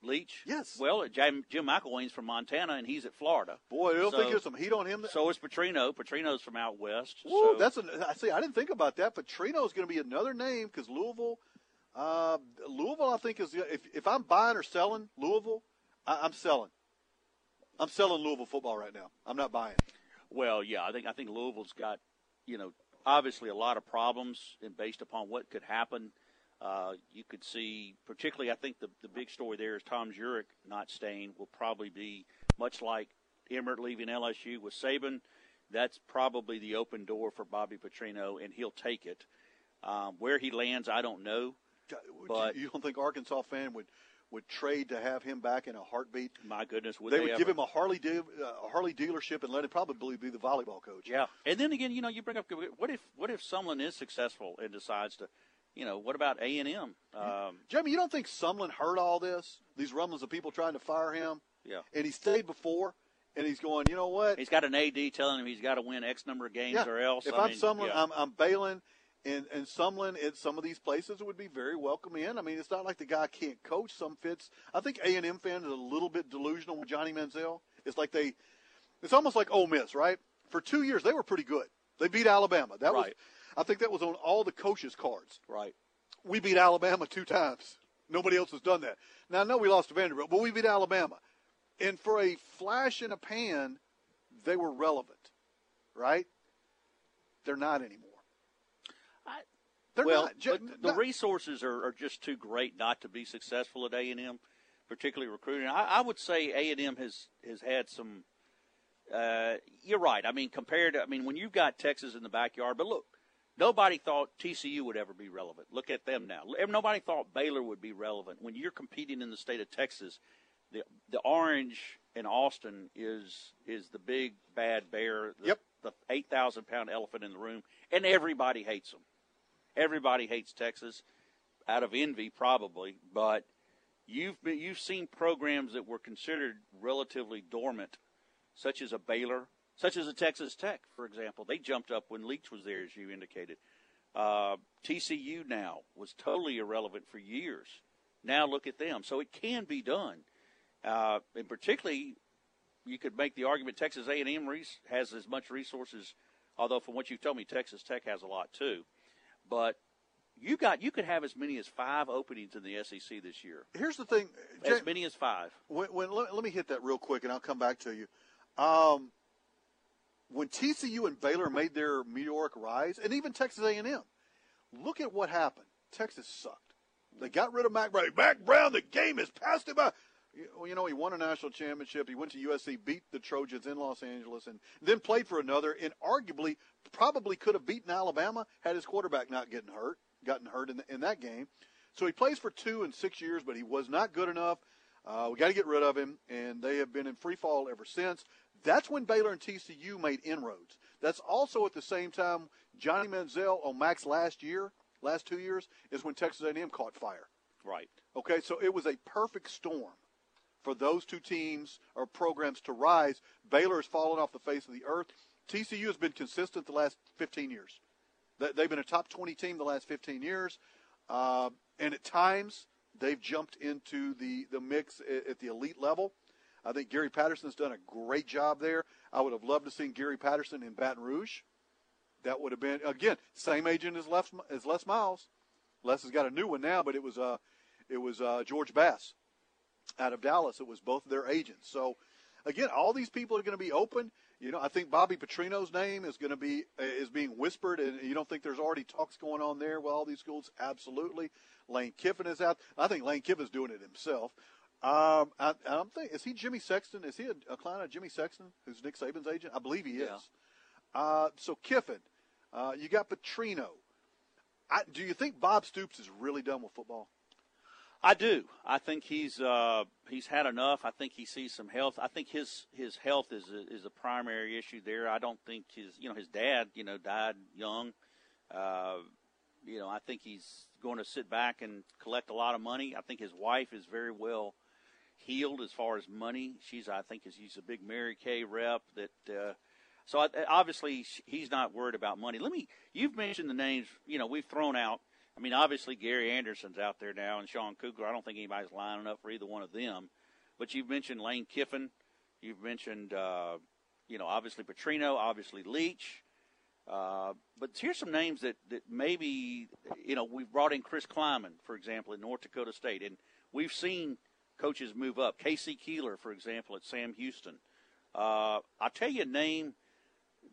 Leach. Yes. Well, Jim, Jim McElwain's from Montana, and he's at Florida. Boy, I don't So- think there's some heat on him. So is Petrino. Petrino's from out west. Woo, so that's a, I see. I didn't think about that, but Trino is going to be another name because Louisville, uh, Louisville, I think is if if I'm buying or selling Louisville, I, I'm selling. I'm selling Louisville football right now. I'm not buying. Well, yeah, I think I think Louisville's got, you know, obviously a lot of problems, and based upon what could happen, uh, you could see, particularly, I think the the big story there is Tom Jurich not staying will probably be much like Emmert leaving LSU with Saban. That's probably the open door for Bobby Petrino, and he'll take it. Um, where he lands, I don't know. But- you, don't think Arkansas fan would would trade to have him back in a heartbeat? My goodness, would they, they, would ever? give him a Harley de- uh, a Harley dealership and let him probably be the volleyball coach. Yeah, and then again, you know, you bring up what if what if someone is successful and decides to, you know, what about A and M? Um, Jamie, you don't think Sumlin heard all this? These rumblings of people trying to fire him, yeah, and he stayed before, and he's going, you know what? he's got an AD telling him he's got to win X number of games Yeah. or else. If I I'm mean, Sumlin, yeah. I'm, I'm bailing, and and Sumlin at some of these places would be very welcome in. I mean, it's not like the guy can't coach. Some fits. I think A and M fans are a little bit delusional with Johnny Manziel. It's like they, it's almost like Ole Miss, right? For two years they were pretty good. They beat Alabama. That was, Right. I think that was on all the coaches' cards. right. We beat Alabama two times. Nobody else has done that. Now I know we lost to Vanderbilt, but we beat Alabama, and for a flash in a pan, they were relevant, right? They're not anymore. I- They're well, not. Ju- but the not- resources are, are just too great not to be successful at A and M, particularly recruiting. I, I would say A and M has has had some. Uh, you're right. I mean, compared to, I mean, when you've got Texas in the backyard, but look, nobody thought TCU would ever be relevant. Look at them now. Nobody thought Baylor would be relevant. When you're competing in the state of Texas, the the orange in Austin is is the big bad bear. The, Yep. The eight thousand pound elephant in the room, and everybody hates them. Everybody hates Texas, out of envy probably. But you've been, you've seen programs that were considered relatively dormant, such as a Baylor, such as the Texas Tech, for example. They jumped up when Leach was there, as you indicated. Uh, TCU now was totally irrelevant for years. Now look at them. So it can be done, uh, and particularly you could make the argument Texas A&M has as much resources. Although from what you've told me, Texas Tech has a lot too. But you got you could have as many as five openings in the SEC this year. Here's the thing. As many as five. when, when let, let me hit that real quick, and I'll come back to you. Um, when TCU and Baylor made their meteoric rise, and even Texas A&M, look at what happened. Texas sucked. They got rid of Mack Brown. Mack Brown, the game is passed him by. Well, you know, he won a national championship. He went to USC, beat the Trojans in Los Angeles, and then played for another, and arguably probably could have beaten Alabama had his quarterback not getting hurt, gotten hurt in, in that game. So he plays for two and six years, but he was not good enough. Uh, we got to get rid of him, and they have been in free fall ever since. That's when Baylor and TCU made inroads. That's also at the same time Johnny Manziel on Max last year, last two years, is when Texas A&M caught fire. Right. Okay, so it was a perfect storm for those two teams or programs to rise. Baylor has fallen off the face of the earth. TCU has been consistent the last 15 years. They- They've been a top 20 team the last 15 years, uh, and at times they've jumped into the the mix at, at the elite level. I think Gary Patterson's done a great job there. I would have loved to seen Gary Patterson in Baton Rouge. That would have been again same agent as Les as Les Miles. Les has got a new one now, but it was uh it was uh, George Bass out of Dallas. It was both their agents. So again, all these people are going to be open. You know, I think Bobby Petrino's name is going to be is being whispered, and you don't think there's already talks going on there with all these schools? Absolutely. Lane Kiffin is out. I think Lane Kiffin's doing it himself. Um, I, I'm thinking, is he Jimmy Sexton? Is he a, a client of Jimmy Sexton, who's Nick Saban's agent? I believe he is. Yeah. Uh, so Kiffin, Uh, you got Petrino. I, do you think Bob Stoops is really done with football? I do. I think he's uh, he's had enough. I think he sees some health. I think his his health is a, is a primary issue there. I don't think his you know his dad you know died young. Uh, you know I think he's going to sit back and collect a lot of money. I think his wife is very well healed as far as money. She's I think is he's a big Mary Kay rep that. Uh, so I, obviously he's not worried about money. Let me. You've mentioned the names. You know we've thrown out I mean, obviously Gary Anderson's out there now, and Sean Kugler. I don't think anybody's lining up for either one of them. But you've mentioned Lane Kiffin. You've mentioned, uh, you know, obviously Petrino, obviously Leach. Uh, but here's some names that, that maybe, you know, we've brought in Chris Klieman, for example, at North Dakota State, and we've seen coaches move up. K.C. Keeler, for example, at Sam Houston. Uh, I'll tell you a name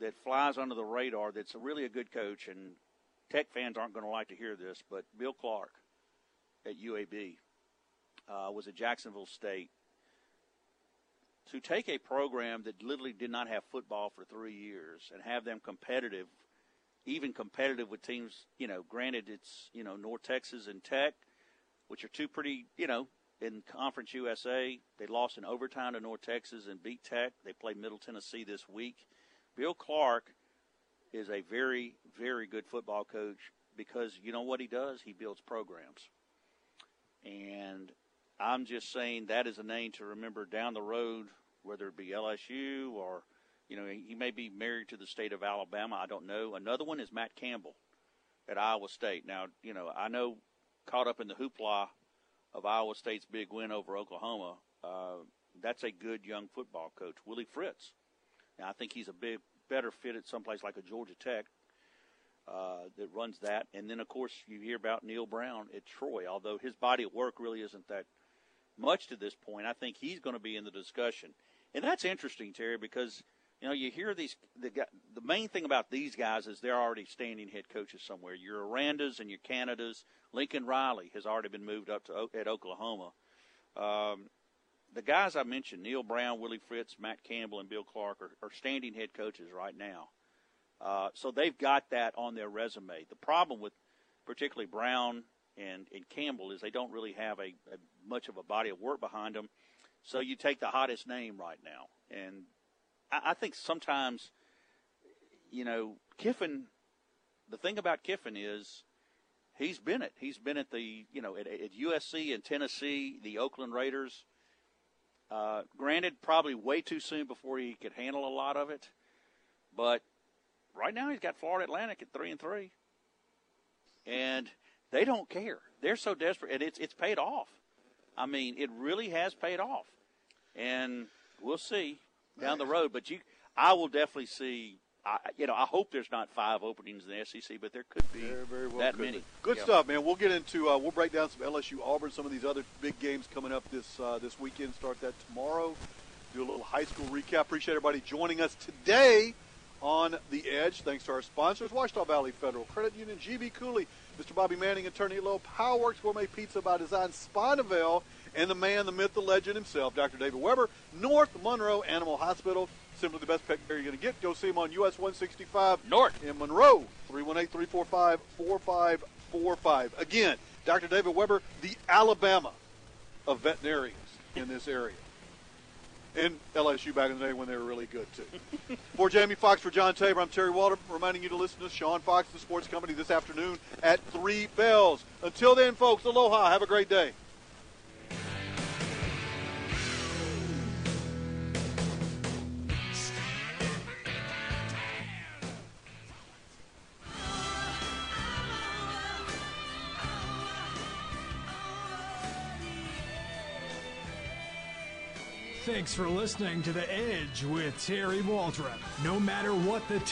that flies under the radar that's really a good coach, and Tech fans aren't going to like to hear this, but Bill Clark at UAB uh, was at Jacksonville State. To take a program that literally did not have football for three years and have them competitive, even competitive with teams, you know, granted it's, you know, North Texas and Tech, which are two pretty, you know, in Conference USA. They lost in overtime to North Texas and beat Tech. They play Middle Tennessee this week. Bill Clark is a very, very good football coach because you know what he does? He builds programs. And I'm just saying that is a name to remember down the road, whether it be LSU or, you know, he may be married to the state of Alabama. I don't know. Another one is Matt Campbell at Iowa State. Now, you know, I know caught up in the hoopla of Iowa State's big win over Oklahoma. Uh, that's a good young football coach, Willie Fritz. Now, I think he's a big better fit at someplace like a Georgia Tech uh, that runs that. And then, of course, you hear about Neal Brown at Troy. Although his body of work really isn't that much to this point, I think he's going to be in the discussion. And that's interesting, Terry, because you know you hear these. The the main thing about these guys is they're already standing head coaches somewhere. Your Arandas and your Canadas. Lincoln Riley has already been moved up to at Oklahoma. Um, the guys I mentioned, Neal Brown, Willie Fritz, Matt Campbell, and Bill Clark, are, are standing head coaches right now. Uh, so they've got that on their resume. The problem with particularly Brown and, and Campbell is they don't really have a, a much of a body of work behind them. So you take the hottest name right now, and I, I think sometimes, you know, Kiffin. The thing about Kiffin is he's been it. He's been at the you know at, at USC and Tennessee, the Oakland Raiders. Uh, granted, probably way too soon before he could handle a lot of it, but right now he's got Florida Atlantic at three and three, and they don't care. They're so desperate, and it's it's paid off. I mean, it really has paid off, and we'll see down the road. But you, I will definitely see I, you know, I hope there's not five openings in the SEC, but there could be very, very well that many. Be. Good yeah. stuff, man. We'll get into uh, we'll break down some LSU Auburn, some of these other big games coming up this uh, this weekend. Start that tomorrow. Do a little high school recap. Appreciate everybody joining us today on the Edge. Thanks to our sponsors: Ouachita Valley Federal Credit Union, GB Cooley, Mr. Bobby Manning, Attorney at Low, Powerworks Gourmet Pizza by Design, Spinaville, and the man, the myth, the legend himself, Dr. David Weber, North Monroe Animal Hospital simply the best pet care you're going to get. Go see him on US 165 North in Monroe, 318-345-4545. Again, Dr. David Weber, the Alabama of veterinarians in this area. And LSU back in the day when they were really good, too. for Jamie Fox, for John Tabor, I'm Terry Waldrop, reminding you to listen to Sean Fox, the sports company, this afternoon at 3 bells. Until then, folks, aloha. Have a great day. Thanks for listening to The Edge with Terry Waldrop. No matter what the time.